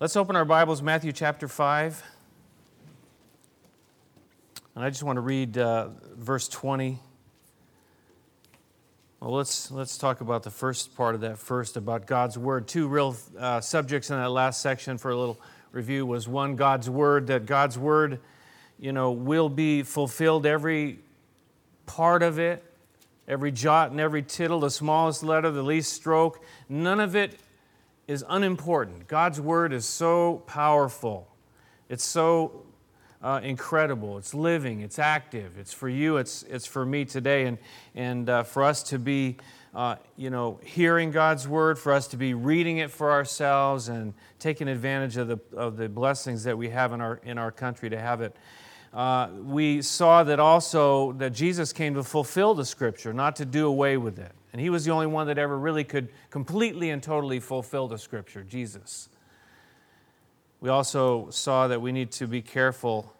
Let's open our Bibles, Matthew chapter 5. And I just want to read uh, verse 20. Well, let's, let's talk about the first part of that first, about God's Word. Two real uh, subjects in that last section for a little review was one, God's Word, that God's Word, you know, will be fulfilled, every part of it, every jot and every tittle, the smallest letter, the least stroke, none of it is unimportant. God's Word is so powerful. It's so uh, incredible. It's living, it's active. It's for you, it's, it's for me today. And, and uh, for us to be, uh, you know, hearing God's word, for us to be reading it for ourselves and taking advantage of the, of the blessings that we have in our, in our country to have it. Uh, we saw that also that Jesus came to fulfill the scripture, not to do away with it. And he was the only one that ever really could completely and totally fulfill the scripture, Jesus. We also saw that we need to be careful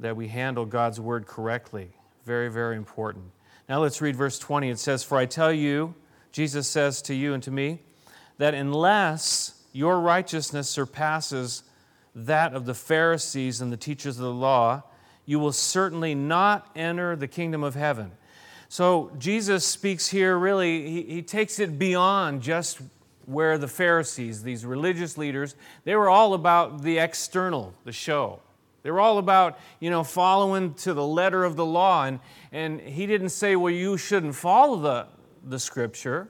that we handle God's word correctly. Very, very important. Now let's read verse 20. It says, For I tell you, Jesus says to you and to me, that unless your righteousness surpasses that of the Pharisees and the teachers of the law, you will certainly not enter the kingdom of heaven. So Jesus speaks here really, he, he takes it beyond just where the Pharisees, these religious leaders, they were all about the external, the show. They were all about, you know, following to the letter of the law. And, and he didn't say, well, you shouldn't follow the, the scripture.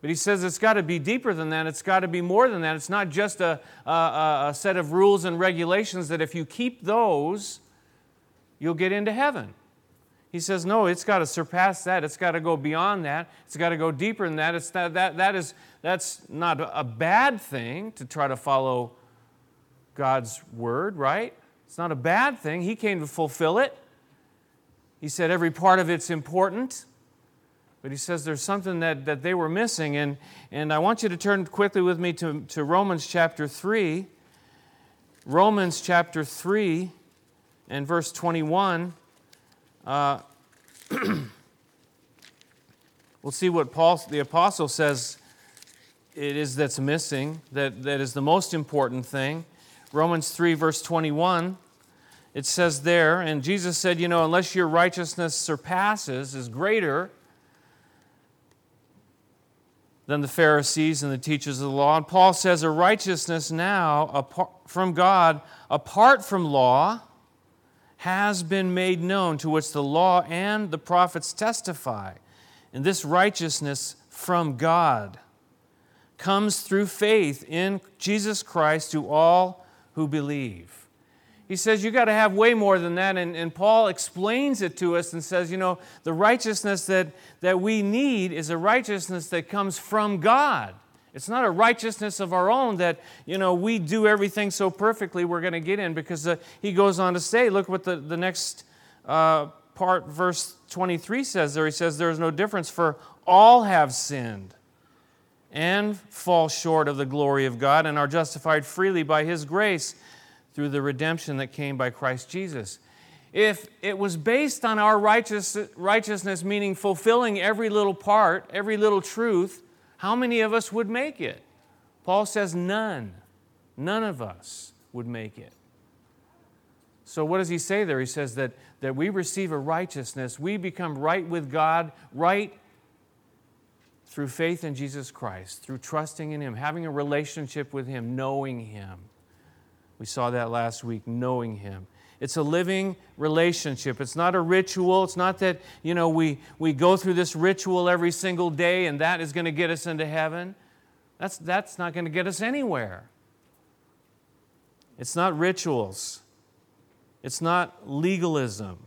But he says it's got to be deeper than that. It's got to be more than that. It's not just a, a, a set of rules and regulations that if you keep those, you'll get into heaven. He says, no, it's got to surpass that. It's got to go beyond that. It's got to go deeper than that. It's that, that, that is, that's not a bad thing to try to follow God's word, right? It's not a bad thing. He came to fulfill it. He said every part of it's important. But he says there's something that, that they were missing. And, and I want you to turn quickly with me to, to Romans chapter 3. Romans chapter 3 and verse 21. Uh, we'll see what Paul, the apostle, says it is that's missing, that, that is the most important thing. Romans 3, verse 21, it says there, and Jesus said, You know, unless your righteousness surpasses, is greater than the Pharisees and the teachers of the law. And Paul says, A righteousness now from God apart from law has been made known, to which the law and the prophets testify. And this righteousness from God comes through faith in Jesus Christ to all who believe. He says you got to have way more than that. And, and Paul explains it to us and says, you know, the righteousness that, that we need is a righteousness that comes from God. It's not a righteousness of our own that, you know, we do everything so perfectly we're going to get in because uh, he goes on to say, look what the, the next uh, part, verse 23 says there. He says, There is no difference, for all have sinned and fall short of the glory of God and are justified freely by his grace through the redemption that came by Christ Jesus. If it was based on our righteous, righteousness, meaning fulfilling every little part, every little truth, how many of us would make it? Paul says none. None of us would make it. So, what does he say there? He says that, that we receive a righteousness, we become right with God, right through faith in Jesus Christ, through trusting in Him, having a relationship with Him, knowing Him. We saw that last week, knowing Him. It's a living relationship. It's not a ritual. It's not that, you know, we, we go through this ritual every single day and that is going to get us into heaven. That's, that's not going to get us anywhere. It's not rituals. It's not legalism,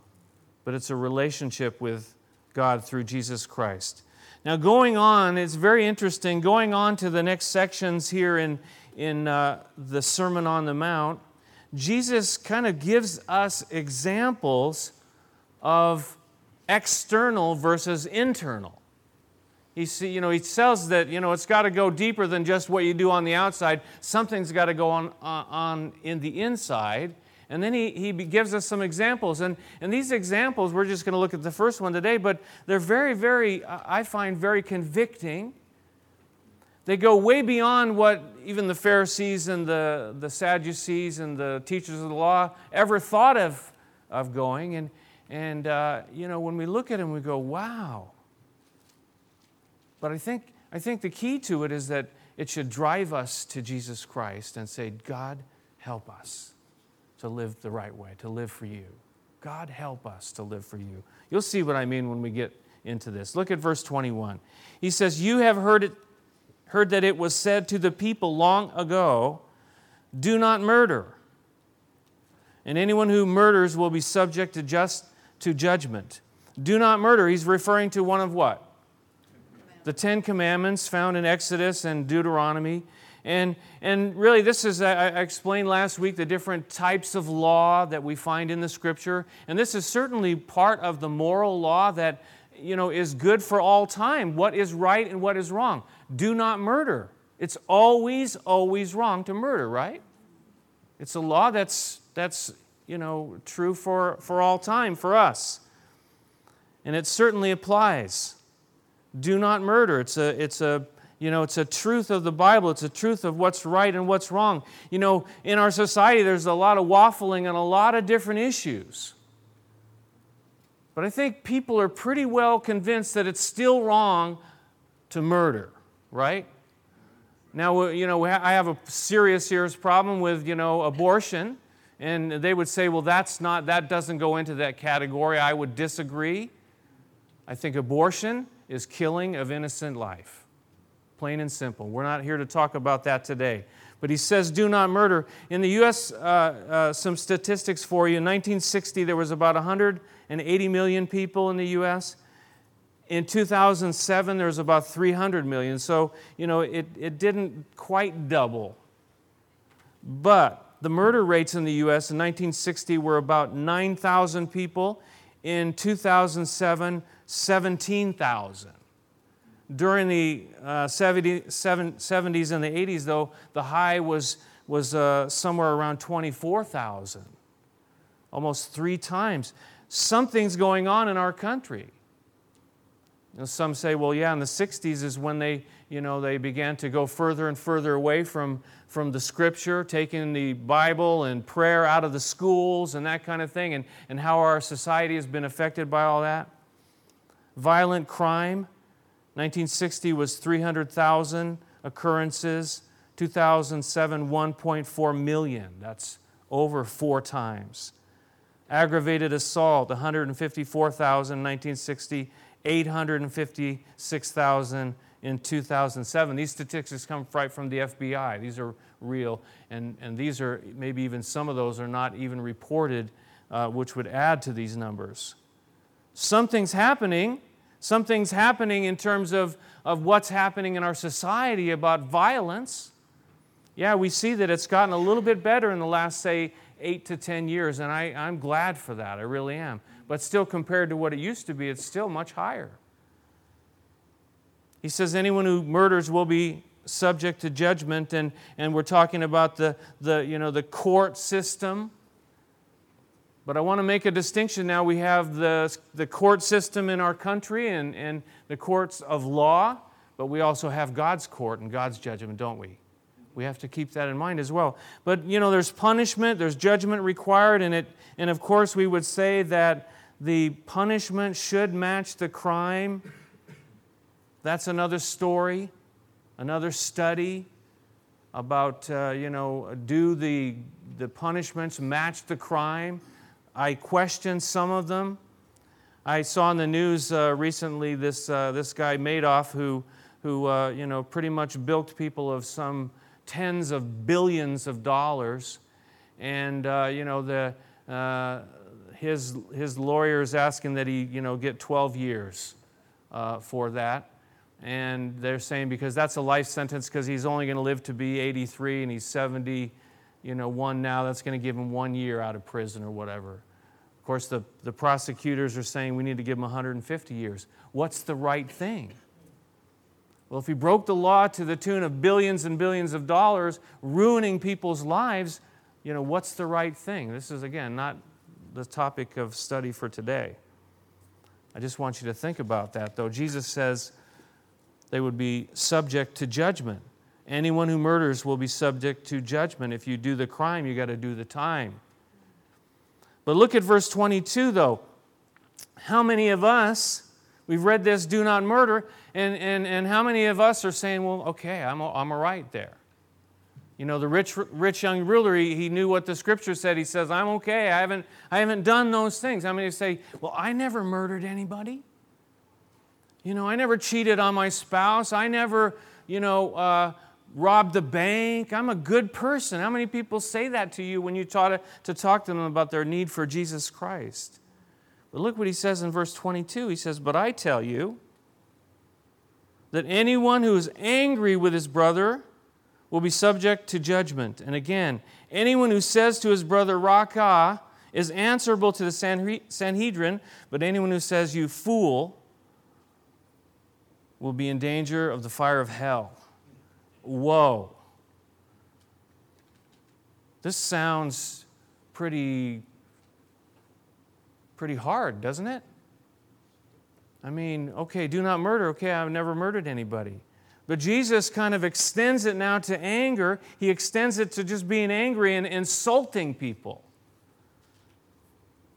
but it's a relationship with God through Jesus Christ. Now, going on, it's very interesting. Going on to the next sections here in, in uh, the Sermon on the Mount, Jesus kind of gives us examples of external versus internal. He, see, you know, he says that you know, it's got to go deeper than just what you do on the outside. Something's got to go on, on, on in the inside. And then he, he gives us some examples. And, and these examples, we're just going to look at the first one today, but they're very, very, uh, I find, very convicting They go way beyond what even the Pharisees and the, the Sadducees and the teachers of the law ever thought of, of going. And, and uh, you know, when we look at them, we go, wow. But I think, I think the key to it is that it should drive us to Jesus Christ and say, God, help us to live the right way, to live for you. God, help us to live for you. You'll see what I mean when we get into this. Look at verse 21. He says, You have heard, it, heard that it was said to the people long ago, Do not murder. And anyone who murders will be subject to just to judgment. Do not murder. He's referring to one of what? The Ten Commandments found in Exodus and Deuteronomy. And, and really, this is, I, I explained last week the different types of law that we find in the scripture. And this is certainly part of the moral law that you know, is good for all time. What is right and what is wrong? Do not murder. It's always, always wrong to murder, right? It's a law that's, that's you know, true for, for all time for us. And it certainly applies. Do not murder. It's a, it's a you know, it's a truth of the Bible. It's a truth of what's right and what's wrong. You know, in our society, there's a lot of waffling on a lot of different issues. But I think people are pretty well convinced that it's still wrong to murder, right? Now, you know, I have a serious, serious problem with, you know, abortion. And they would say, well, that's not, that doesn't go into that category. I would disagree. I think abortion is killing of innocent life plain and simple. We're not here to talk about that today. But he says, do not murder. In the U.S., uh, uh, some statistics for you. In 1960, there was about 180 million people in the U.S. In 2007, there was about 300 million. So, you know, it, it didn't quite double. But the murder rates in the U.S. in 1960 were about 9,000 people. In 2007, 17,000. During the uh, 70, 70s and the 80s, though, the high was, was uh, somewhere around 24,000, almost three times. Something's going on in our country. Some say, well, yeah, in the 60s is when they, you know, they began to go further and further away from, from the scripture, taking the Bible and prayer out of the schools and that kind of thing, and, and how our society has been affected by all that. Violent crime, 1960 was 300,000 occurrences. 2007, 1.4 million. That's over four times. Aggravated assault, 154,000 in 1960, 856,000 in 2007. These statistics come right from the FBI. These are real, and, and these are maybe even some of those are not even reported, uh, which would add to these numbers. Something's happening Something's happening in terms of, of what's happening in our society about violence. Yeah, we see that it's gotten a little bit better in the last, say, eight to 10 years, and I, I'm glad for that. I really am. But still, compared to what it used to be, it's still much higher. He says, anyone who murders will be subject to judgment, and, and we're talking about the, the, you know, the court system but I want to make a distinction now. We have the, the court system in our country and, and the courts of law, but we also have God's court and God's judgment, don't we? We have to keep that in mind as well. But, you know, there's punishment, there's judgment required, and, it, and of course, we would say that the punishment should match the crime. That's another story, another study about, uh, you know, do the, the punishments match the crime? I question some of them. I saw in the news uh, recently this, uh, this guy Madoff who, who uh, you know, pretty much bilked people of some tens of billions of dollars. And uh, you know, the, uh, his, his lawyer is asking that he you know, get 12 years uh, for that. And they're saying because that's a life sentence because he's only going to live to be 83 and he's 70 you know, one now, that's going to give him one year out of prison or whatever. Of course, the, the prosecutors are saying we need to give him 150 years. What's the right thing? Well, if he broke the law to the tune of billions and billions of dollars, ruining people's lives, you know, what's the right thing? This is, again, not the topic of study for today. I just want you to think about that, though. Jesus says, they would be subject to judgment. Anyone who murders will be subject to judgment. If you do the crime, you got to do the time. But look at verse 22, though. How many of us, we've read this, do not murder, and, and, and how many of us are saying, well, okay, I'm, I'm all right there? You know, the rich, rich young ruler, he, he knew what the scripture said. He says, I'm okay. I haven't, I haven't done those things. How many say, well, I never murdered anybody? You know, I never cheated on my spouse. I never, you know, uh, robbed the bank. I'm a good person. How many people say that to you when you to, to talk to them about their need for Jesus Christ? But look what he says in verse 22. He says, But I tell you that anyone who is angry with his brother will be subject to judgment. And again, anyone who says to his brother, Raca, is answerable to the Sanhedrin, but anyone who says, You fool, will be in danger of the fire of hell. Whoa. This sounds pretty pretty hard, doesn't it? I mean, okay, do not murder. Okay, I've never murdered anybody. But Jesus kind of extends it now to anger. He extends it to just being angry and insulting people.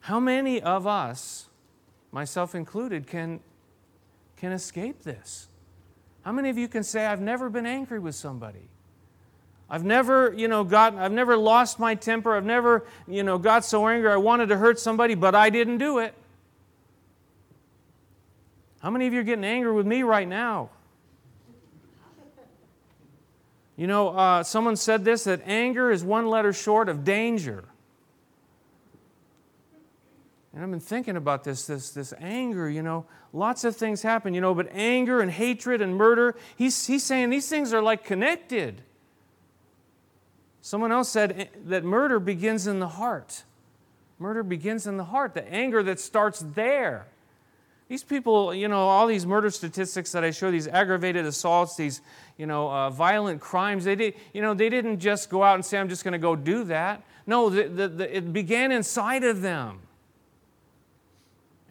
How many of us, myself included, can, can escape this? How many of you can say, I've never been angry with somebody? I've never, you know, gotten, I've never lost my temper. I've never, you know, got so angry I wanted to hurt somebody, but I didn't do it. How many of you are getting angry with me right now? You know, uh, someone said this that anger is one letter short of danger. And I've been thinking about this, this, this anger, you know, lots of things happen, you know, but anger and hatred and murder, he's, he's saying these things are like connected. Someone else said eh, that murder begins in the heart. Murder begins in the heart, the anger that starts there. These people, you know, all these murder statistics that I show, these aggravated assaults, these, you know, uh, violent crimes, they, did, you know, they didn't just go out and say, I'm just going to go do that. No, the, the, the, it began inside of them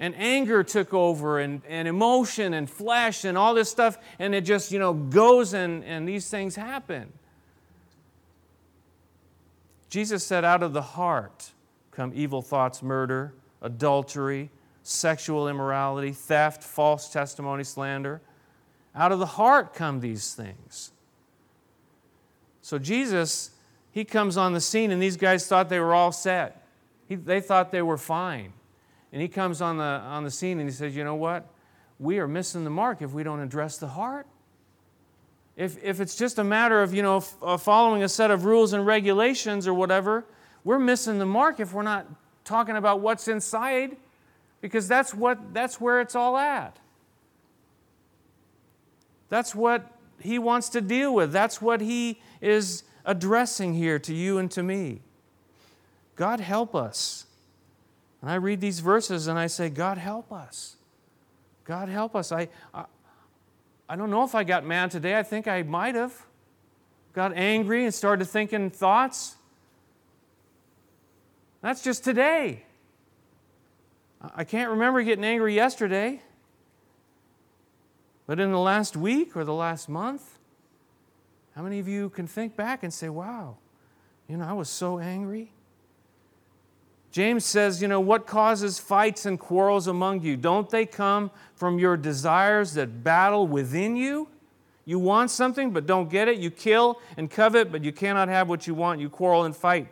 and anger took over and, and emotion and flesh and all this stuff and it just you know goes and, and these things happen jesus said out of the heart come evil thoughts murder adultery sexual immorality theft false testimony slander out of the heart come these things so jesus he comes on the scene and these guys thought they were all set he, they thought they were fine and he comes on the, on the scene and he says, You know what? We are missing the mark if we don't address the heart. If, if it's just a matter of, you know, f- uh, following a set of rules and regulations or whatever, we're missing the mark if we're not talking about what's inside because that's, what, that's where it's all at. That's what he wants to deal with. That's what he is addressing here to you and to me. God help us. And I read these verses and I say, God, help us. God, help us. I, I, I don't know if I got mad today. I think I might have. Got angry and started thinking thoughts. That's just today. I can't remember getting angry yesterday. But in the last week or the last month, how many of you can think back and say, wow, you know, I was so angry? James says, you know, what causes fights and quarrels among you? Don't they come from your desires that battle within you? You want something but don't get it. You kill and covet, but you cannot have what you want. You quarrel and fight.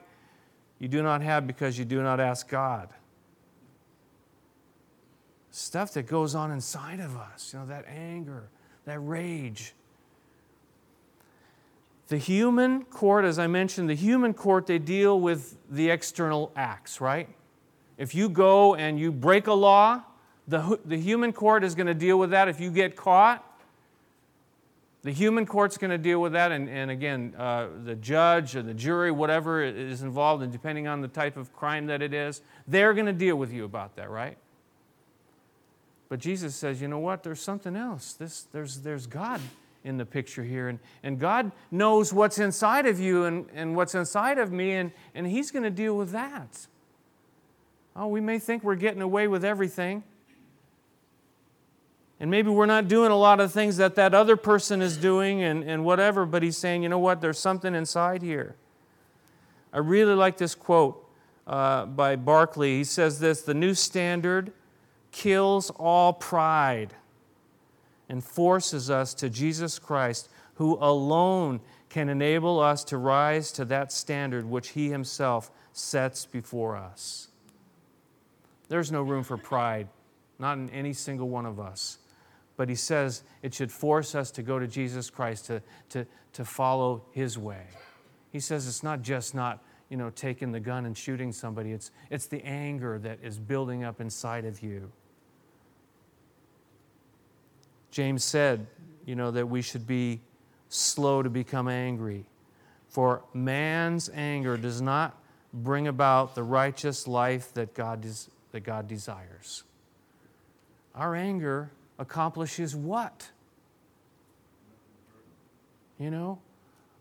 You do not have because you do not ask God. Stuff that goes on inside of us, you know, that anger, that rage. The human court, as I mentioned, the human court, they deal with the external acts, right? If you go and you break a law, the, the human court is going to deal with that. If you get caught, the human court's going to deal with that. And, and again, uh, the judge or the jury, whatever is involved, and depending on the type of crime that it is, they're going to deal with you about that, right? But Jesus says, you know what? There's something else. This, there's, there's God in the picture here. And, and God knows what's inside of you and, and what's inside of me, and, and He's going to deal with that. Oh, we may think we're getting away with everything. And maybe we're not doing a lot of things that that other person is doing and, and whatever, but he's saying, you know what, there's something inside here. I really like this quote uh, by Barclay. He says this The new standard kills all pride and forces us to Jesus Christ, who alone can enable us to rise to that standard which he himself sets before us. There's no room for pride, not in any single one of us. But he says it should force us to go to Jesus Christ, to, to, to follow his way. He says it's not just not, you know, taking the gun and shooting somebody, it's, it's the anger that is building up inside of you. James said, you know, that we should be slow to become angry. For man's anger does not bring about the righteous life that God, des- that God desires. Our anger accomplishes what? You know,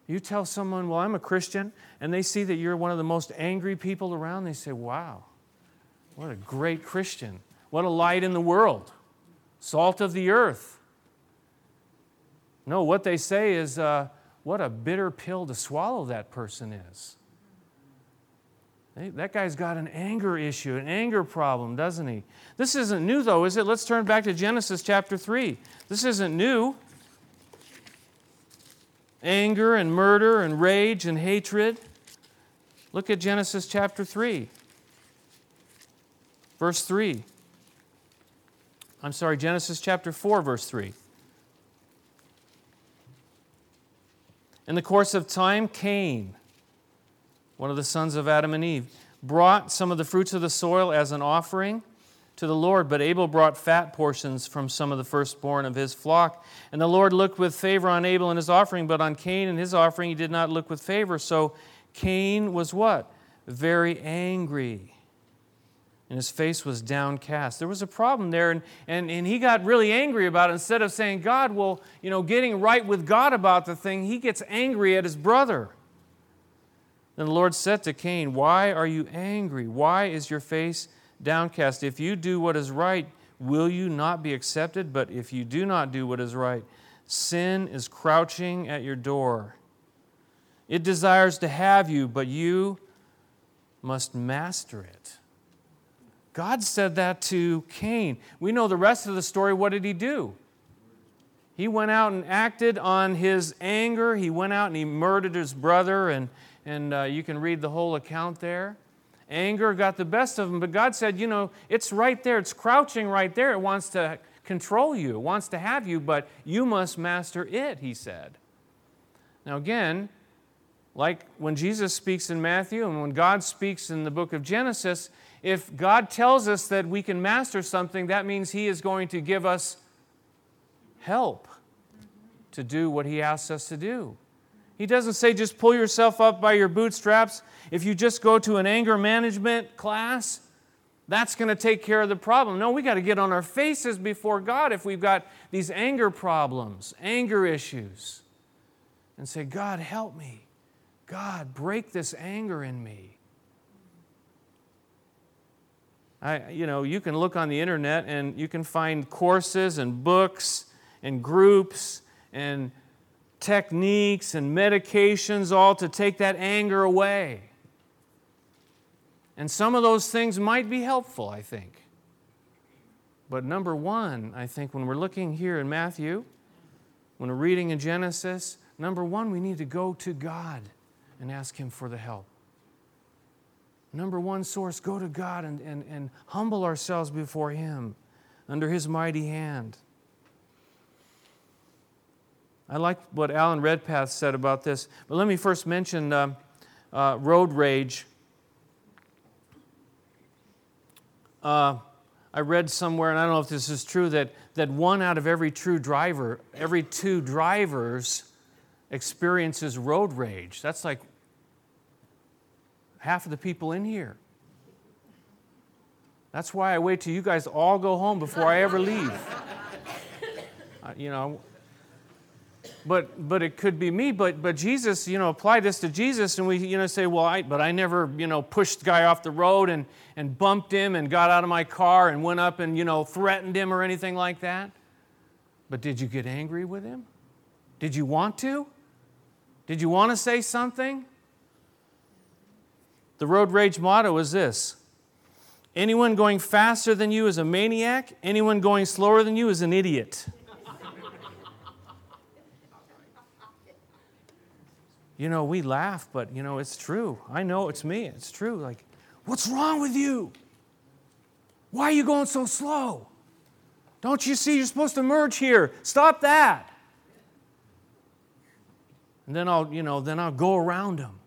you tell someone, Well, I'm a Christian, and they see that you're one of the most angry people around, they say, Wow, what a great Christian. What a light in the world, salt of the earth. No, what they say is, uh, What a bitter pill to swallow that person is. That guy's got an anger issue, an anger problem, doesn't he? This isn't new, though, is it? Let's turn back to Genesis chapter 3. This isn't new. Anger and murder and rage and hatred. Look at Genesis chapter 3, verse 3. I'm sorry, Genesis chapter 4, verse 3. In the course of time, Cain one of the sons of Adam and Eve, brought some of the fruits of the soil as an offering to the Lord, but Abel brought fat portions from some of the firstborn of his flock. And the Lord looked with favor on Abel and his offering, but on Cain and his offering he did not look with favor. So Cain was what? Very angry. And his face was downcast. There was a problem there, and, and, and he got really angry about it. Instead of saying, God, well, you know, getting right with God about the thing, he gets angry at his brother. Then the Lord said to Cain, Why are you angry? Why is your face downcast? If you do what is right, will you not be accepted? But if you do not do what is right, sin is crouching at your door. It desires to have you, but you must master it. God said that to Cain. We know the rest of the story. What did he do? He went out and acted on his anger. He went out and he murdered his brother and and uh, you can read the whole account there. Anger got the best of him, but God said, you know, it's right there, it's crouching right there. It wants to control you, it wants to have you, but you must master it, he said. Now, again, like when Jesus speaks in Matthew and when God speaks in the book of Genesis, if God tells us that we can master something, that means He is going to give us help to do what He asks us to do. He doesn't say just pull yourself up by your bootstraps. If you just go to an anger management class, that's going to take care of the problem. No, we got to get on our faces before God if we've got these anger problems, anger issues, and say, God, help me. God, break this anger in me. I, you know, you can look on the internet and you can find courses and books and groups and techniques and medications, all to take that anger away. And some of those things might be helpful, I think. But number one, I think when we're looking here in Matthew, when we're reading in Genesis, number one, we need to go to God and ask Him for the help. Number one source, go to God and, and, and humble ourselves before Him under His mighty hand. I like what Alan Redpath said about this, but let me first mention uh, uh, road rage. Uh, I read somewhere, and I don't know if this is true, that, that one out of every true driver, every two drivers experiences road rage. That's like half of the people in here. That's why I wait till you guys all go home before I ever leave. Uh, you know, but but it could be me but but jesus you know apply this to jesus and we you know say well i but i never you know pushed the guy off the road and and bumped him and got out of my car and went up and you know threatened him or anything like that But did you get angry with him? Did you want to? Did you want to say something? The road rage motto is this Anyone going faster than you is a maniac, anyone going slower than you is an idiot. you know, we laugh, but you know, it's true. I know it's me, it's true. Like, what's wrong with you? Why are you going so slow? Don't you see you're supposed to merge here? Stop that. And then I'll, you know, then I'll go around them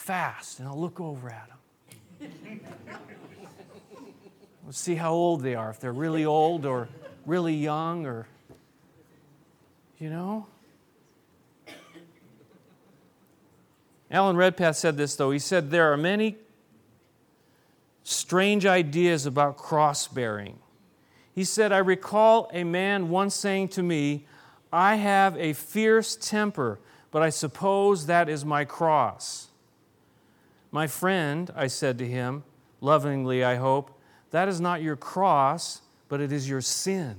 fast and I'll look over at them. we'll see how old they are, if they're really old or really young or, you know. Alan Redpath said this, though. He said, There are many strange ideas about cross bearing. He said, I recall a man once saying to me, I have a fierce temper, but I suppose that is my cross. My friend, I said to him, lovingly, I hope, that is not your cross, but it is your sin.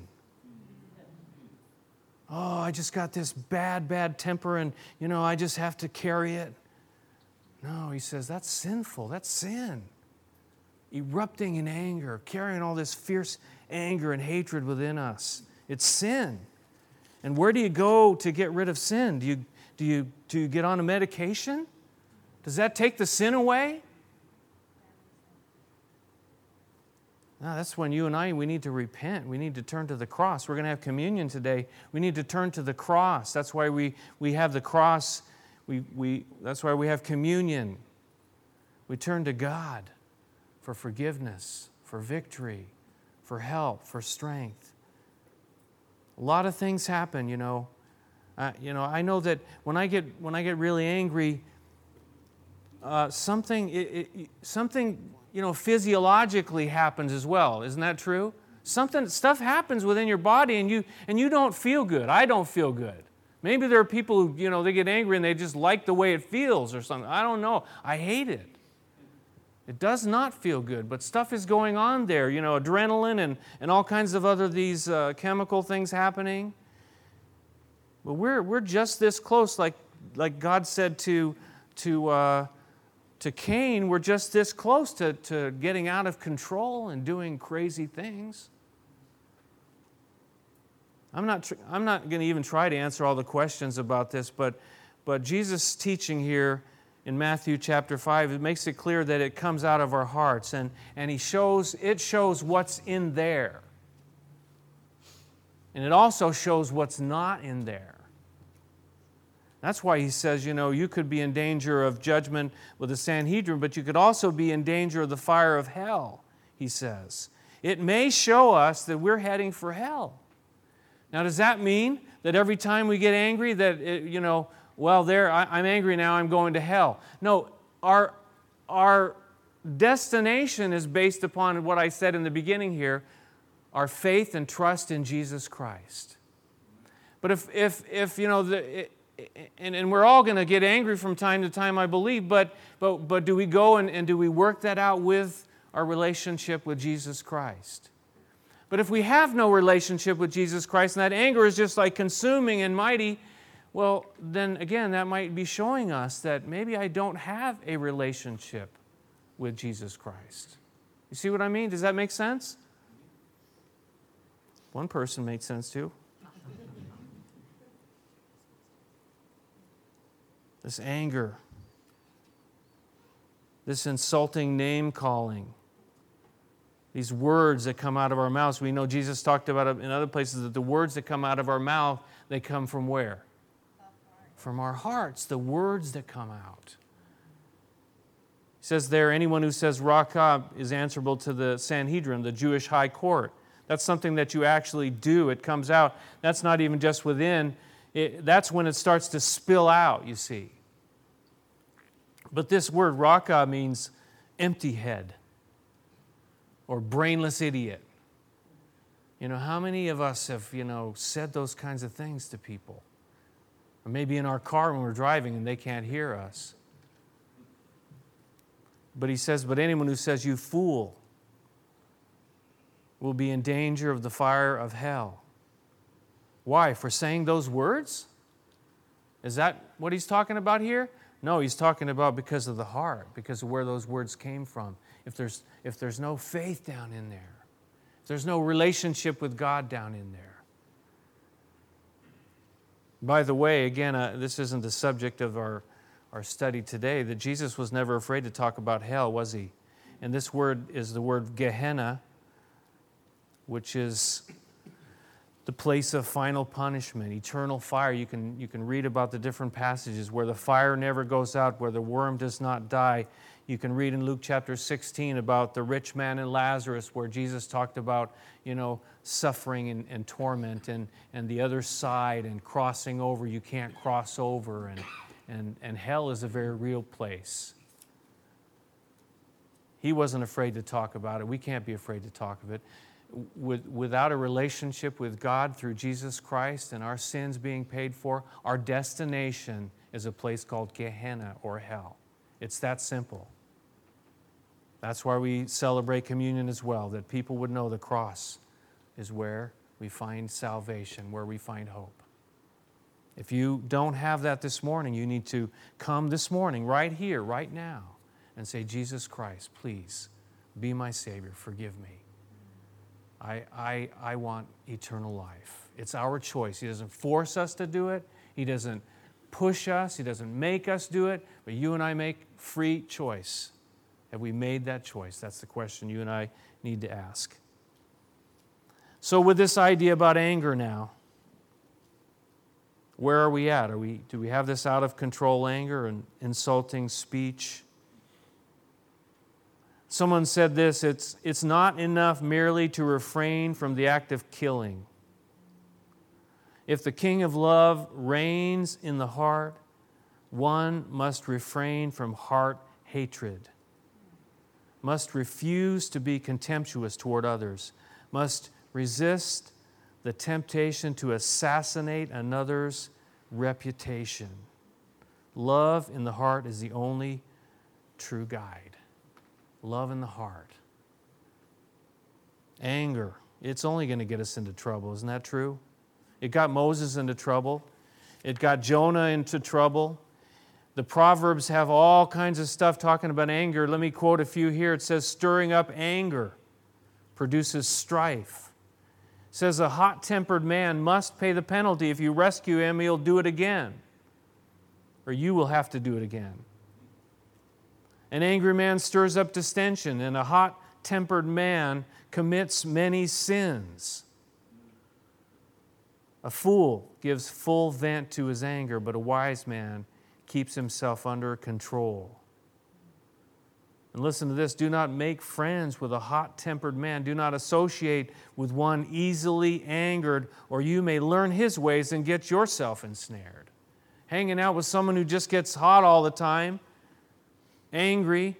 Oh, I just got this bad, bad temper, and, you know, I just have to carry it. No, he says, that's sinful. That's sin. Erupting in anger, carrying all this fierce anger and hatred within us. It's sin. And where do you go to get rid of sin? Do you, do you, do you get on a medication? Does that take the sin away? No, that's when you and I, we need to repent. We need to turn to the cross. We're going to have communion today. We need to turn to the cross. That's why we, we have the cross. We, we, that's why we have communion. We turn to God for forgiveness, for victory, for help, for strength. A lot of things happen, you know. Uh, you know, I know that when I get when I get really angry, uh, something, it, it, something, you know, physiologically happens as well. Isn't that true? Something, stuff happens within your body and you, and you don't feel good. I don't feel good. Maybe there are people who, you know, they get angry and they just like the way it feels or something. I don't know. I hate it. It does not feel good, but stuff is going on there, you know, adrenaline and, and all kinds of other these uh, chemical things happening. But we're, we're just this close, like, like God said to, to, uh, to Cain, we're just this close to, to getting out of control and doing crazy things. I'm not, tr- I'm not going to even try to answer all the questions about this, but, but Jesus' teaching here in Matthew chapter 5, it makes it clear that it comes out of our hearts, and, and he shows, it shows what's in there. And it also shows what's not in there. That's why he says, you know, you could be in danger of judgment with the Sanhedrin, but you could also be in danger of the fire of hell, he says. It may show us that we're heading for hell. Now, does that mean that every time we get angry, that, it, you know, well, there, I, am angry now, I'm going to hell? No, our, our destination is based upon what I said in the beginning here our faith and trust in Jesus Christ. But if, if, if you know, the, and, and we're all going to get angry from time to time, I believe, but, but, but do we go and, and do we work that out with our relationship with Jesus Christ? But if we have no relationship with Jesus Christ and that anger is just like consuming and mighty, well, then again, that might be showing us that maybe I don't have a relationship with Jesus Christ. You see what I mean? Does that make sense? One person made sense too. This anger, this insulting name calling, these words that come out of our mouths. We know Jesus talked about it in other places that the words that come out of our mouth, they come from where? From our hearts, the words that come out. He says there, anyone who says Raca is answerable to the Sanhedrin, the Jewish high court. That's something that you actually do. It comes out. That's not even just within, it, that's when it starts to spill out, you see. But this word raca means empty head or brainless idiot. You know, how many of us have, you know, said those kinds of things to people? Or maybe in our car when we're driving and they can't hear us. But he says, But anyone who says, You fool, will be in danger of the fire of hell. Why? For saying those words? Is that what he's talking about here? No, he's talking about because of the heart, because of where those words came from. If there's, if there's no faith down in there, if there's no relationship with God down in there. By the way, again, uh, this isn't the subject of our, our study today, that Jesus was never afraid to talk about hell, was he? And this word is the word Gehenna, which is the place of final punishment, eternal fire. You can, you can read about the different passages where the fire never goes out, where the worm does not die. You can read in Luke chapter 16 about the rich man and Lazarus, where Jesus talked about, you know, suffering and, and torment and, and the other side and crossing over. You can't cross over. And, and, and hell is a very real place. He wasn't afraid to talk about it. We can't be afraid to talk of it with, without a relationship with God through Jesus Christ and our sins being paid for, our destination is a place called Gehenna or hell. It's that simple. That's why we celebrate communion as well, that people would know the cross is where we find salvation, where we find hope. If you don't have that this morning, you need to come this morning, right here, right now, and say, Jesus Christ, please be my Savior, forgive me. I, I, I want eternal life. It's our choice. He doesn't force us to do it, He doesn't push us, He doesn't make us do it, but you and I make free choice. Have we made that choice? That's the question you and I need to ask. So, with this idea about anger now, where are we at? Are we, do we have this out of control anger and insulting speech? Someone said this it's, it's not enough merely to refrain from the act of killing. If the King of love reigns in the heart, one must refrain from heart hatred, must refuse to be contemptuous toward others, must resist the temptation to assassinate another's reputation. Love in the heart is the only true guide love in the heart. Anger, it's only going to get us into trouble. Isn't that true? It got Moses into trouble, it got Jonah into trouble. The Proverbs have all kinds of stuff talking about anger. Let me quote a few here. It says, stirring up anger produces strife. It says, a hot tempered man must pay the penalty. If you rescue him, he'll do it again, or you will have to do it again. An angry man stirs up distension, and a hot tempered man commits many sins. A fool gives full vent to his anger, but a wise man keeps himself under control. And listen to this do not make friends with a hot tempered man. Do not associate with one easily angered, or you may learn his ways and get yourself ensnared. Hanging out with someone who just gets hot all the time angry,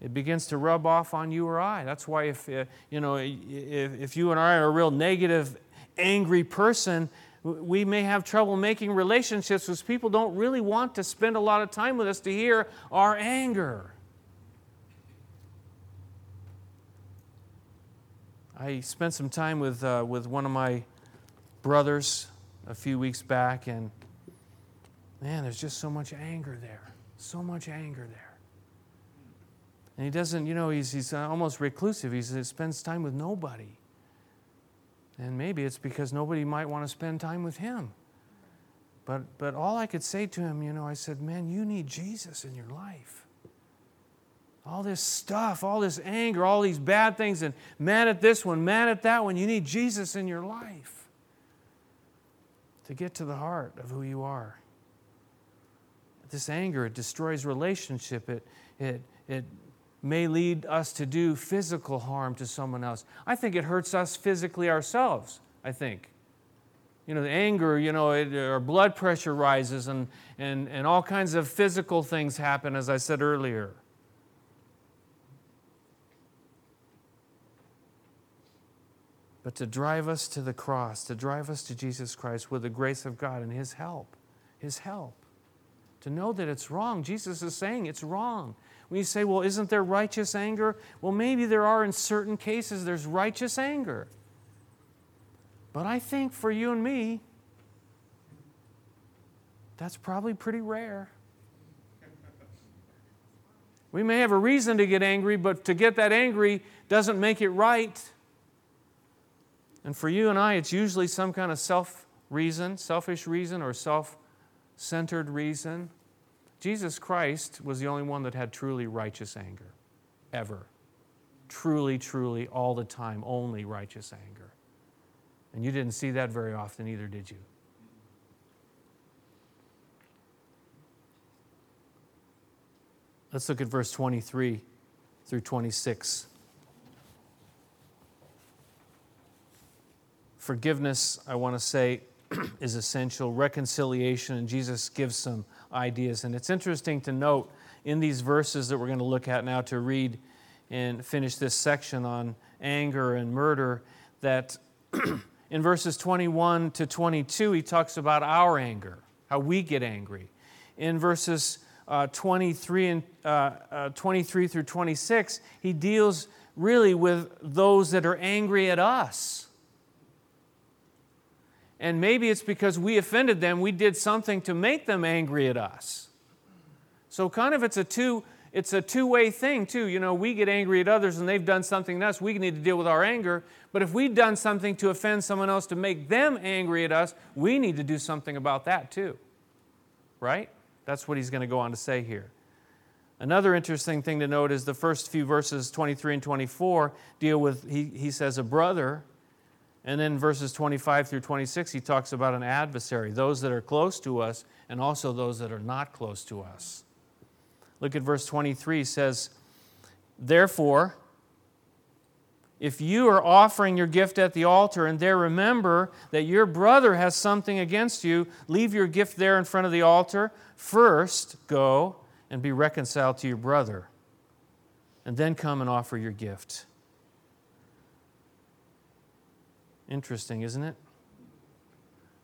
it begins to rub off on you or I. That's why if, uh, you know, if, you and I are a real negative, angry person, we may have trouble making relationships because people don't really want to spend a lot of time with us to hear our anger. I spent some time with, uh, with one of my brothers a few weeks back, and man, there's just so much anger there. So much anger there. And he doesn't, you know, he's, he's almost reclusive. He spends time with nobody. And maybe it's because nobody might want to spend time with him. But, but all I could say to him, you know, I said, man, you need Jesus in your life. All this stuff, all this anger, all these bad things, and mad at this one, mad at that one, you need Jesus in your life to get to the heart of who you are this anger, it destroys relationship. It, it, it may lead us to do physical harm to someone else. I think it hurts us physically ourselves, I think. You know, the anger, you know, it, our blood pressure rises and, and, and all kinds of physical things happen, as I said earlier. But to drive us to the cross, to drive us to Jesus Christ with the grace of God and His help, His help to know that it's wrong. Jesus is saying it's wrong. When you say, well, isn't there righteous anger? Well, maybe there are in certain cases, there's righteous anger. But I think for you and me, that's probably pretty rare. We may have a reason to get angry, but to get that angry doesn't make it right. And for you and I, it's usually some kind of self reason, selfish reason, or self centered reason. Jesus Christ was the only one that had truly righteous anger, ever. Truly, truly, all the time, only righteous anger. And you didn't see that very often either, did you? Let's look at verse 23 through 26. Forgiveness, I want to say, is essential. Reconciliation, and Jesus gives some ideas. And it's interesting to note in these verses that we're going to look at now to read and finish this section on anger and murder that in verses 21 to 22, he talks about our anger, how we get angry. In verses uh, 23 and uh, uh, 23 through 26, he deals really with those that are angry at us. And maybe it's because we offended them, we did something to make them angry at us. So kind of it's a two it's a two-way thing too. You know, we get angry at others and they've done something to us. We need to deal with our anger. But if we've done something to offend someone else to make them angry at us, we need to do something about that too. Right? That's what he's going to go on to say here. Another interesting thing to note is the first few verses, 23 and 24, deal with, he, he says, a brother. And then verses 25 through 26, he talks about an adversary, those that are close to us and also those that are not close to us. Look at verse 23, says, Therefore, if you are offering your gift at the altar and there remember that your brother has something against you, leave your gift there in front of the altar. First, go and be reconciled to your brother, and then come and offer your gift. Interesting, isn't it?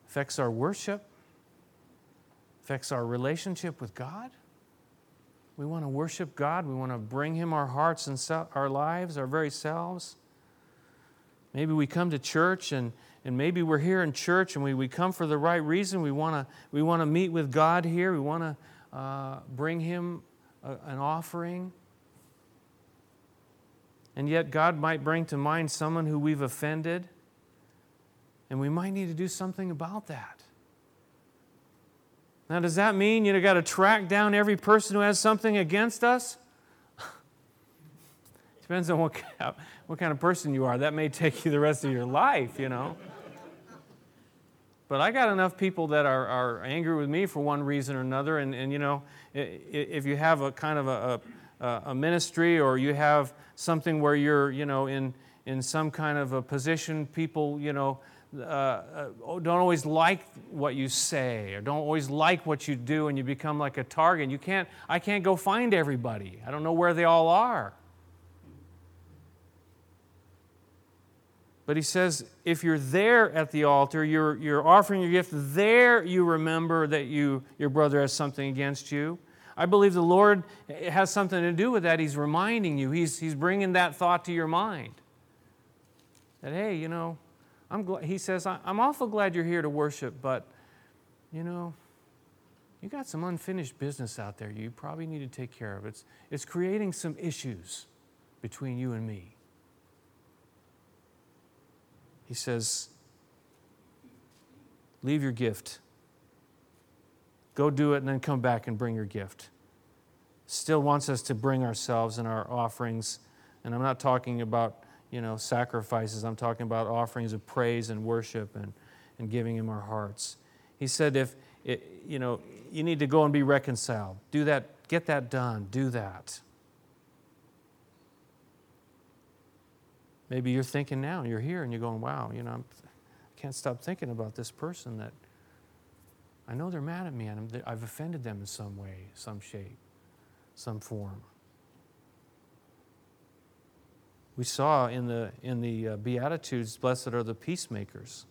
Affects our worship, affects our relationship with God. We want to worship God. We want to bring Him our hearts and our lives, our very selves. Maybe we come to church and, and maybe we're here in church and we, we come for the right reason. We want to we want to meet with God here. We want to uh, bring Him a, an offering. And yet, God might bring to mind someone who we've offended, and we might need to do something about that. Now, does that mean you've got to track down every person who has something against us? Depends on what, what kind of person you are. That may take you the rest of your life, you know. But I got enough people that are, are angry with me for one reason or another. And, and you know, if you have a kind of a, a, a ministry or you have something where you're, you know, in, in some kind of a position, people, you know, uh, uh, don't always like what you say or don't always like what you do and you become like a target. You can't, I can't go find everybody. I don't know where they all are. But he says, if you're there at the altar, you're, you're offering your gift, there you remember that you, your brother has something against you. I believe the Lord has something to do with that. He's reminding you, He's, he's bringing that thought to your mind. That, hey, you know, I'm glad, he says, I'm awful glad you're here to worship, but, you know, you got some unfinished business out there you probably need to take care of. It's, it's creating some issues between you and me. He says, Leave your gift. Go do it and then come back and bring your gift. Still wants us to bring ourselves and our offerings. And I'm not talking about, you know, sacrifices. I'm talking about offerings of praise and worship and, and giving him our hearts. He said, if, it, you know, you need to go and be reconciled. Do that, get that done. Do that. Maybe you're thinking now, you're here and you're going, wow, you know, I'm, I can't stop thinking about this person that I know they're mad at me and I've offended them in some way, some shape, some form. We saw in the, in the uh, Beatitudes, blessed are the peacemakers,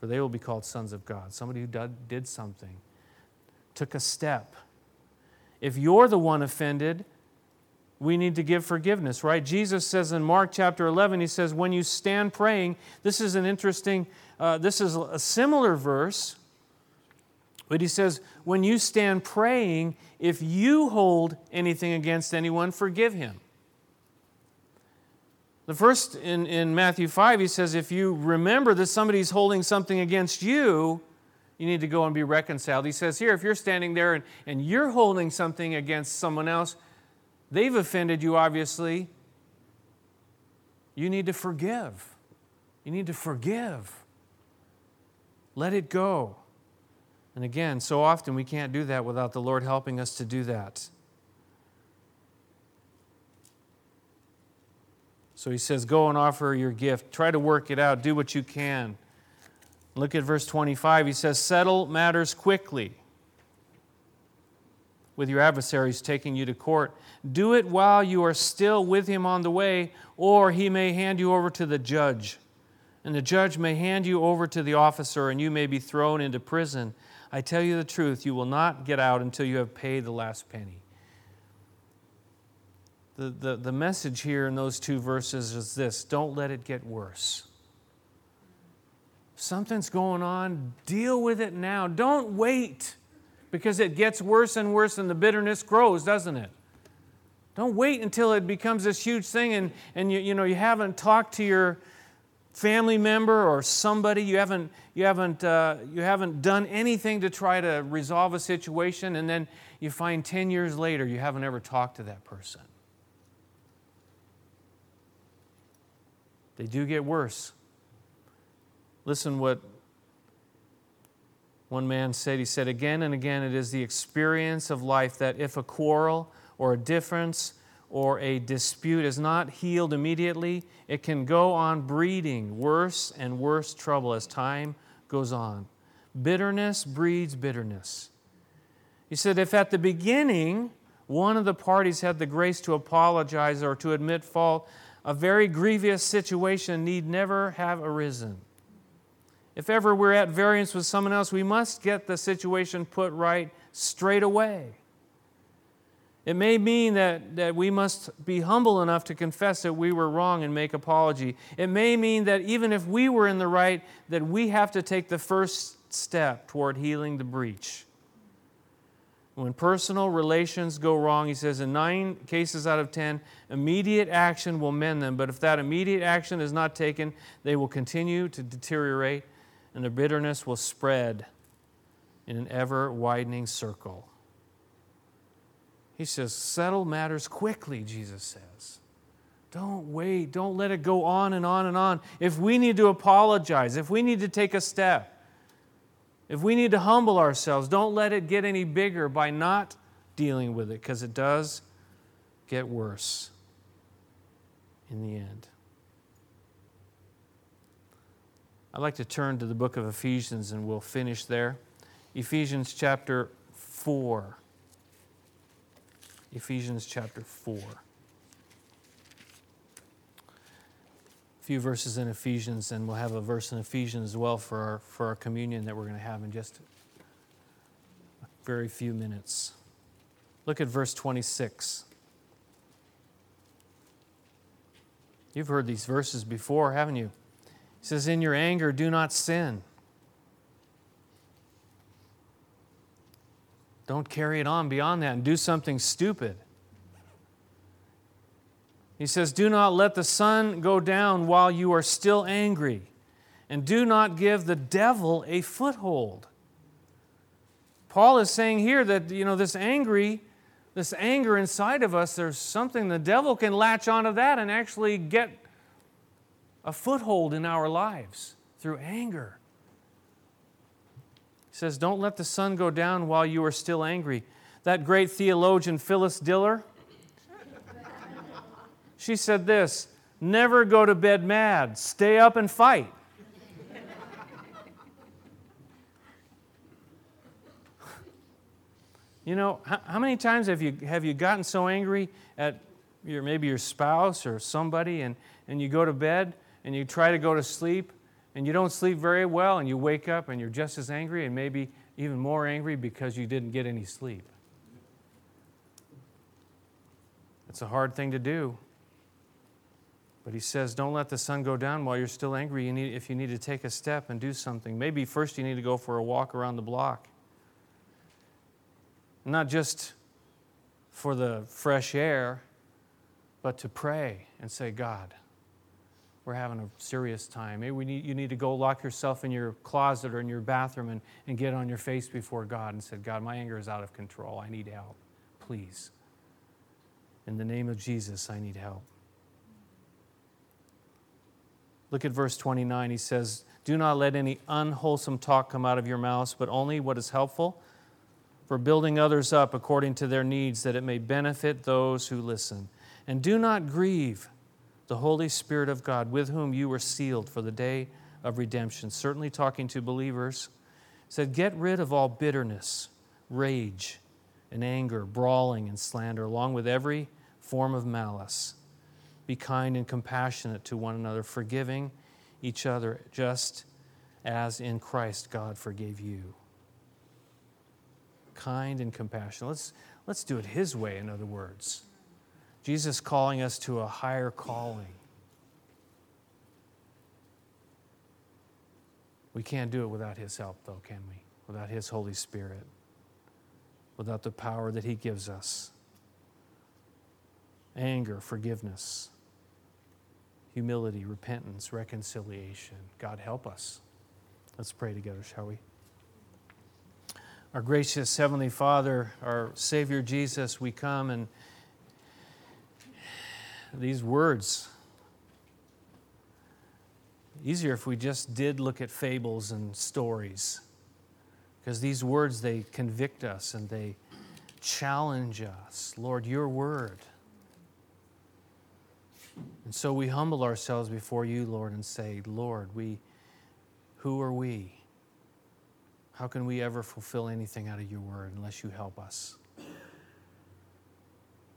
for they will be called sons of God. Somebody who did, something, took a step. If you're the one offended, we need to give forgiveness, right? Jesus says in Mark chapter 11, he says, when you stand praying, this is an interesting, uh, this is a similar verse, but he says, when you stand praying, if you hold anything against anyone, forgive him. The first in, in Matthew 5, he says, if you remember that somebody's holding something against you, you need to go and be reconciled. He says here, if you're standing there and, and you're holding something against someone else, They've offended you, obviously. You need to forgive. You need to forgive. Let it go. And again, so often we can't do that without the Lord helping us to do that. So he says, Go and offer your gift. Try to work it out. Do what you can. Look at verse 25. He says, Settle matters quickly with your adversaries taking you to court. Do it while you are still with him on the way, or he may hand you over to the judge. And the judge may hand you over to the officer, and you may be thrown into prison. I tell you the truth, you will not get out until you have paid the last penny. The, the, the message here in those two verses is this don't let it get worse. Something's going on, deal with it now. Don't wait because it gets worse and worse and the bitterness grows, doesn't it? Don't wait until it becomes this huge thing and, and you, you know you haven't talked to your family member or somebody you haven't you haven't uh, you haven't done anything to try to resolve a situation and then you find 10 years later you haven't ever talked to that person they do get worse listen what one man said, he said, again and again, it is the experience of life that if a quarrel or a difference or a dispute is not healed immediately, it can go on breeding worse and worse trouble as time goes on. Bitterness breeds bitterness. He said, if at the beginning one of the parties had the grace to apologize or to admit fault, a very grievous situation need never have arisen. If ever we're at variance with someone else, we must get the situation put right straight away. It may mean that, that we must be humble enough to confess that we were wrong and make apology. It may mean that even if we were in the right, that we have to take the first step toward healing the breach. When personal relations go wrong, he says in nine cases out of ten, immediate action will mend them. But if that immediate action is not taken, they will continue to deteriorate and the bitterness will spread in an ever widening circle. He says, Settle matters quickly, Jesus says. Don't wait. Don't let it go on and on and on. If we need to apologize, if we need to take a step, if we need to humble ourselves, don't let it get any bigger by not dealing with it, because it does get worse in the end. I'd like to turn to the book of Ephesians and we'll finish there. Ephesians chapter 4. Ephesians chapter 4. Few verses in Ephesians, and we'll have a verse in Ephesians as well for our, for our communion that we're going to have in just a very few minutes. Look at verse 26. You've heard these verses before, haven't you? He says, In your anger, do not sin. Don't carry it on beyond that and do something stupid. He says, Do not let the sun go down while you are still angry, and do not give the devil a foothold. Paul is saying here that, you know, this angry, this anger inside of us, there's something the devil can latch onto that and actually get a foothold in our lives through anger. He says, Don't let the sun go down while you are still angry. That great theologian, Phyllis Diller, she said this Never go to bed mad, stay up and fight. You know, how, many times have you, have you gotten so angry at your, maybe your spouse or somebody and, and you go to bed and you try to go to sleep and you don't sleep very well and you wake up and you're just as angry and maybe even more angry because you didn't get any sleep. It's a hard thing to do. But he says, don't let the sun go down while you're still angry. You need, if you need to take a step and do something, maybe first you need to go for a walk around the block. Not just for the fresh air, but to pray and say, God, we're having a serious time. Maybe we need, you need to go lock yourself in your closet or in your bathroom and, and get on your face before God and say, God, my anger is out of control. I need help. Please. In the name of Jesus, I need help. Look at verse 29. He says, Do not let any unwholesome talk come out of your mouths, but only what is helpful for building others up according to their needs, that it may benefit those who listen. And do not grieve the Holy Spirit of God, with whom you were sealed for the day of redemption. Certainly, talking to believers, said, Get rid of all bitterness, rage, and anger, brawling, and slander, along with every form of malice. Be kind and compassionate to one another, forgiving each other, just as in Christ God forgave you. Kind and compassionate. Let's, let's do it His way, in other words. Jesus calling us to a higher calling. We can't do it without His help, though, can we? Without His Holy Spirit, without the power that He gives us. Anger, forgiveness, humility, repentance, reconciliation. God help us. Let's pray together, shall we? Our gracious Heavenly Father, our Savior Jesus, we come and these words. Easier if we just did look at fables and stories. Because these words, they convict us and they challenge us. Lord, your word. And so we humble ourselves before you, Lord, and say, Lord, we, who are we? How can we ever fulfill anything out of your word unless you help us?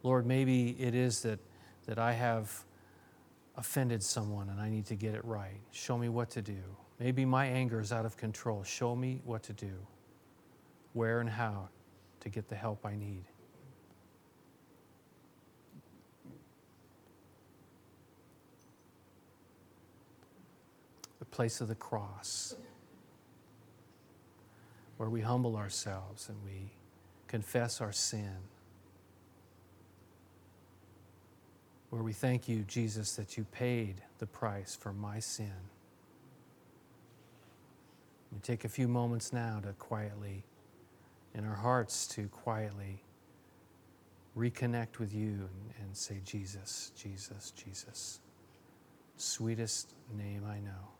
Lord, maybe it is that that I have offended someone and I need to get it right. Show me what to do. Maybe my anger is out of control. Show me what to do, where and how to get the help I need. The place of the cross, where we humble ourselves and we confess our sin. where we thank you, Jesus, that you paid the price for my sin. We take a few moments now to quietly, in our hearts, to quietly reconnect with you and, and say, Jesus, Jesus, Jesus. Sweetest name I know.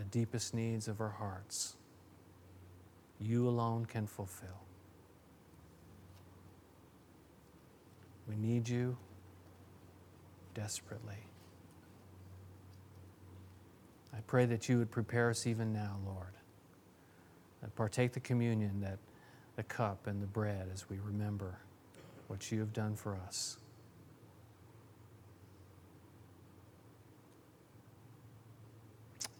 The deepest needs of our hearts, you alone can fulfill. We need you desperately. I pray that you would prepare us even now, Lord. Partake the communion, that the cup and the bread as we remember what you have done for us.